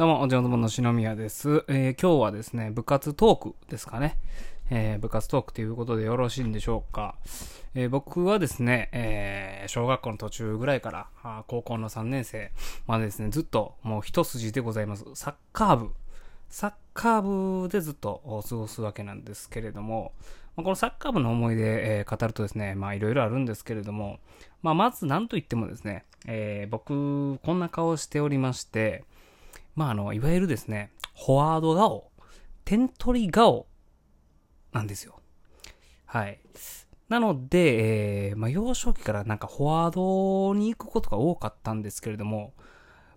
どうも、おじょうの篠宮です。えー今日はですね、部活トークですかね。えー部活トークということでよろしいんでしょうか。えー僕はですね、えー小学校の途中ぐらいから、高校の3年生までですね、ずっともう一筋でございます。サッカー部。サッカー部でずっと過ごすわけなんですけれども、まあこのサッカー部の思い出、えー語るとですね、まあいろいろあるんですけれども、まあまず何と言ってもですね、えー僕、こんな顔しておりまして、まああの、いわゆるですね、フォワード顔、点取り顔なんですよ。はい。なので、えーまあ幼少期からなんかフォワードに行くことが多かったんですけれども、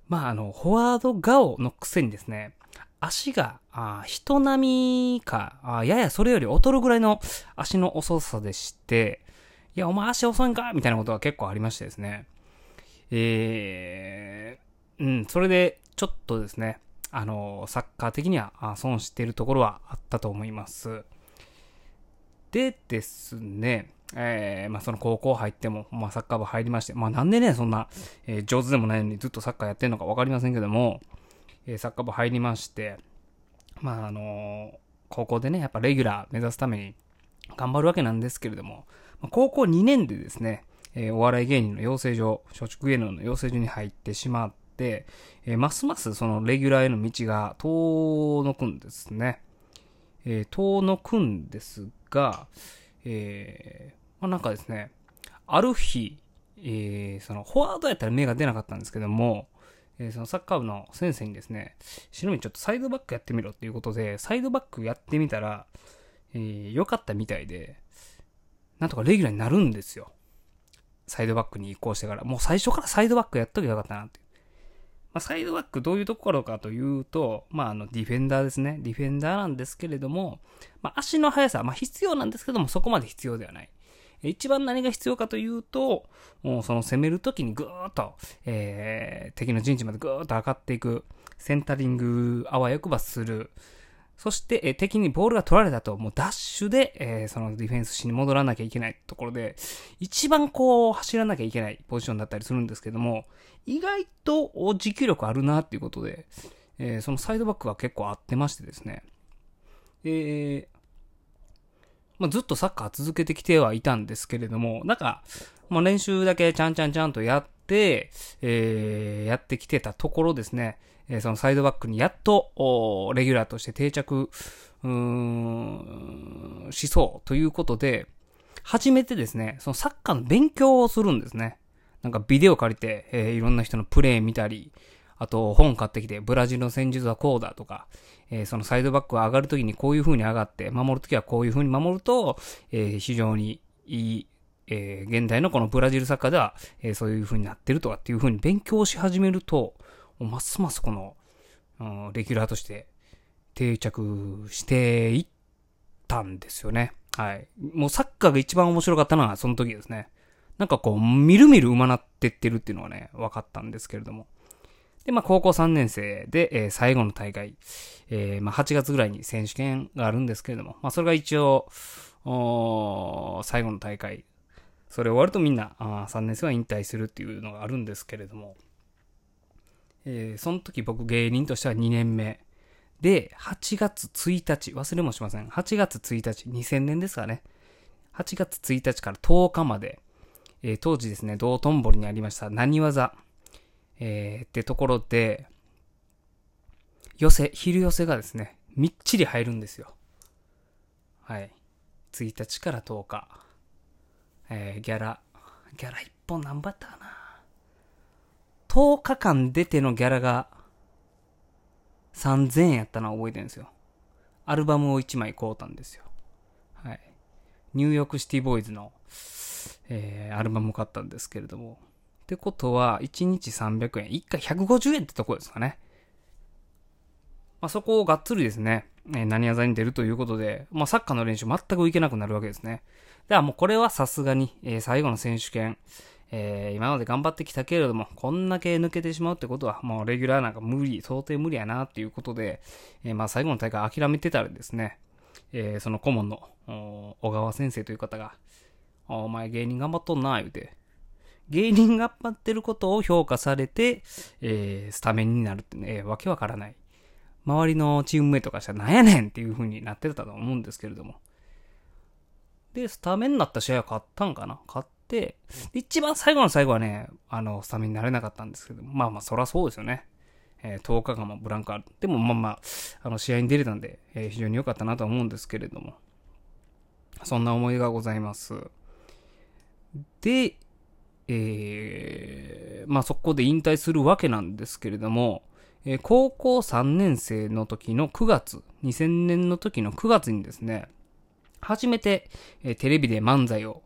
まああの、フォワード顔のくせにですね、足が、あ人並みか、あややそれより劣るぐらいの足の遅さでして、いや、お前足遅いんか？みたいなことが結構ありましてですね。えー、うん、それで、ちょっとですね、あの、サッカー的には損しているところはあったと思います。でですね、えー、まあその高校入っても、まあサッカー部入りまして、まあなんでね、そんな、えー上手でもないのにずっとサッカーやってるのかわかりませんけども、えーサッカー部入りまして、まああの高校でね、やっぱレギュラー目指すために頑張るわけなんですけれども、ま高校2年でですね、えお笑い芸人の養成所、松竹芸能の養成所に入ってしまっ、えーますますそのレギュラーへの道が遠のくんですね。えー遠のくんですが、えまあ、なんかですね、ある日、えそのフォワードやったら目が出なかったんですけども、えそのサッカー部の先生にですね、しのみちょっとサイドバックやってみろっていうことで、サイドバックやってみたら、えー良かったみたいで、なんとかレギュラーになるんですよ。サイドバックに移行してから。もう最初からサイドバックやっときゃよかったなって。まあ、サイドバックどういうところかというと、まあ、あの、ディフェンダーですね。ディフェンダーなんですけれども、まあ、足の速さ、まあ、必要なんですけども、そこまで必要ではない。一番何が必要かというと、もうその攻めるときにぐーっと、えー、敵の陣地までぐーっと上がっていく、センタリング、あわよくばする。そして、え敵にボールが取られたと、もうダッシュで、えーそのディフェンスしに戻らなきゃいけないところで、一番こう、走らなきゃいけないポジションだったりするんですけども、意外と持久力あるなっていうことで、えーそのサイドバックは結構合ってましてですね。えーまあ、ずっとサッカー続けてきてはいたんですけれども、なんか、まあ、練習だけちゃんちゃんちゃんとやって、えーやってきてたところですね、えそのサイドバックにやっと、レギュラーとして定着、うーん、しそうということで、初めてですね、そのサッカーの勉強をするんですね。なんかビデオ借りて、えーいろんな人のプレー見たり、あと本買ってきて、ブラジルの戦術はこうだとか、えーそのサイドバックは上がるときにこういう風に上がって、守るときはこういう風に守ると、えー非常にいい、え現代のこのブラジルサッカーでは、えそういう風になってるとかっていう風に勉強し始めると、ますますこの、うんレギュラーとして定着していったんですよね。はい。もうサッカーが一番面白かったのはその時ですね。なんかこう、みるみる上手なってってるっていうのがね、分かったんですけれども。で、まあ、高校3年生で、えー最後の大会、えーまあ、8月ぐらいに選手権があるんですけれども、まあ、それが一応、最後の大会。それ終わるとみんな、あ3年生は引退するっていうのがあるんですけれども、えーその時僕芸人としては2年目。で、8月1日、忘れもしません。8月1日、2000年ですかね。8月1日から10日まで、えー当時ですね、道頓堀にありました、何技、えーってところで、寄せ、昼寄せがですね、みっちり入るんですよ。はい。1日から10日。えーギャラ、ギャラ1本何バッターかな。10日間出てのギャラが3000円やったのは覚えてるんですよ。アルバムを1枚買うたんですよ。はい。ニューヨークシティボーイズの、えーアルバムを買ったんですけれども。ってことは、1日300円、1回150円ってとこですかね。まあ、そこをがっつりですね、えー何技に出るということで、まあ、サッカーの練習全く行けなくなるわけですね。ではもうこれはさすがに、えー最後の選手権、えー今まで頑張ってきたけれども、こんだけ抜けてしまうってことは、もうレギュラーなんか無理、到底無理やなっていうことで、えーまあ最後の大会諦めてたらですね、えーその顧問の小川先生という方が、お前芸人頑張っとんな、言うて、芸人が頑張ってることを評価されて、えー、スタメンになるってね、わけわからない。周りのチームメイトからしたらなんやねんっていう風になってたと思うんですけれども。で、スタメンになった試合は勝ったんかな？勝っ、一番最後の最後はね、あの、スタメンになれなかったんですけど、まあまあ、そらそうですよね。えー、10日間もブランクある。でもまあまあ、あの、試合に出れたんで、えー、非常に良かったなと思うんですけれども。そんな思いがございます。で、えー、まあそこで引退するわけなんですけれども、えー、高校3年生の時の9月、2000年の時の9月にですね、初めて、えー、テレビで漫才を、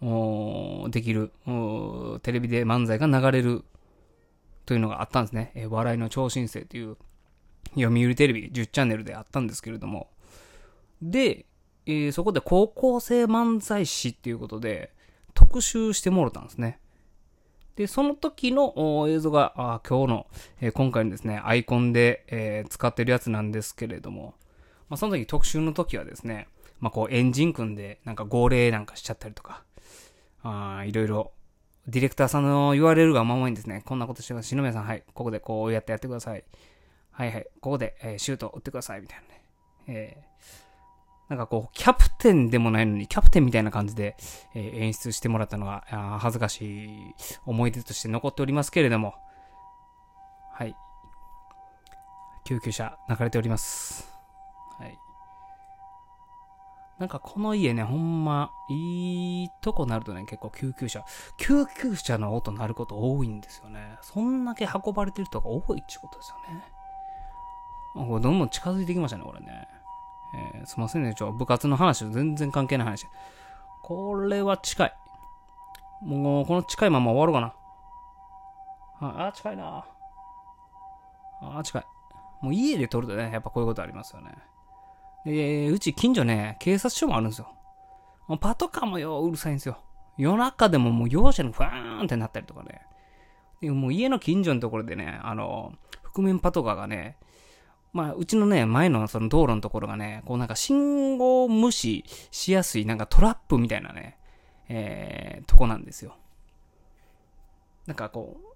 できる、テレビで漫才が流れるというのがあったんですね。えー、笑いの超新星という読売テレビ10チャンネルであったんですけれども。で、えー、そこで高校生漫才師っていうことで特集してもらったんですね。で、その時の映像があ今日の、えー、今回のですね、アイコンで、えー、使ってるやつなんですけれども、まあ、その時特集の時はですね、まあ、こうエンジン組んでなんか号令なんかしちゃったりとか、あいろいろディレクターさんの言われるがままにですね、こんなことしてください。篠宮さん、はい、ここでこうやってやってください。はいはい、ここで、えー、シュート打ってください、みたいなね。えー、なんかこう、キャプテンでもないのに、キャプテンみたいな感じで、えー、演出してもらったのが、恥ずかしい思い出として残っておりますけれども、はい。救急車流れております。なんかこの家ね、ほんま、いいとこなるとね、結構救急車、救急車の音鳴ること多いんですよね。そんだけ運ばれてる人が多いってことですよね。これどんどん近づいてきましたね、これね。えー、すいませんね、ちょ、部活の話と全然関係ない話。これは近い。もう、この近いまま終わろうかな。あ、あ近いな。あ、近い。もう家で撮るとね、やっぱこういうことありますよね。で、うち近所ね、警察署もあるんですよ。パトカーもよ、うるさいんですよ。夜中でももう容赦にふわーんってなったりとかね。でもう家の近所のところでね、あの、覆面パトカーがね、まあ、うちのね、前のその道路のところがね、こうなんか信号無視しやすいなんかトラップみたいなね、えー、とこなんですよ。なんかこう、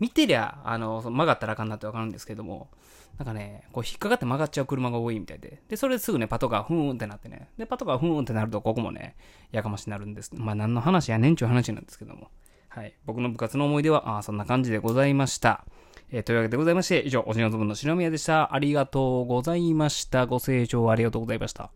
見てりゃ、あの、曲がったらあかんなってわかるんですけども、なんかね、こう引っかかって曲がっちゃう車が多いみたいで。で、それですぐね、パトカーふーんってなってね。で、パトカーふーんってなると、ここもね、やかましになるんです。まあ、何の話やねんちゅう話なんですけども。はい。僕の部活の思い出は、あそんな感じでございました。えー、というわけでございまして、以上、おしのずぶの篠宮でした。ありがとうございました。ご清聴ありがとうございました。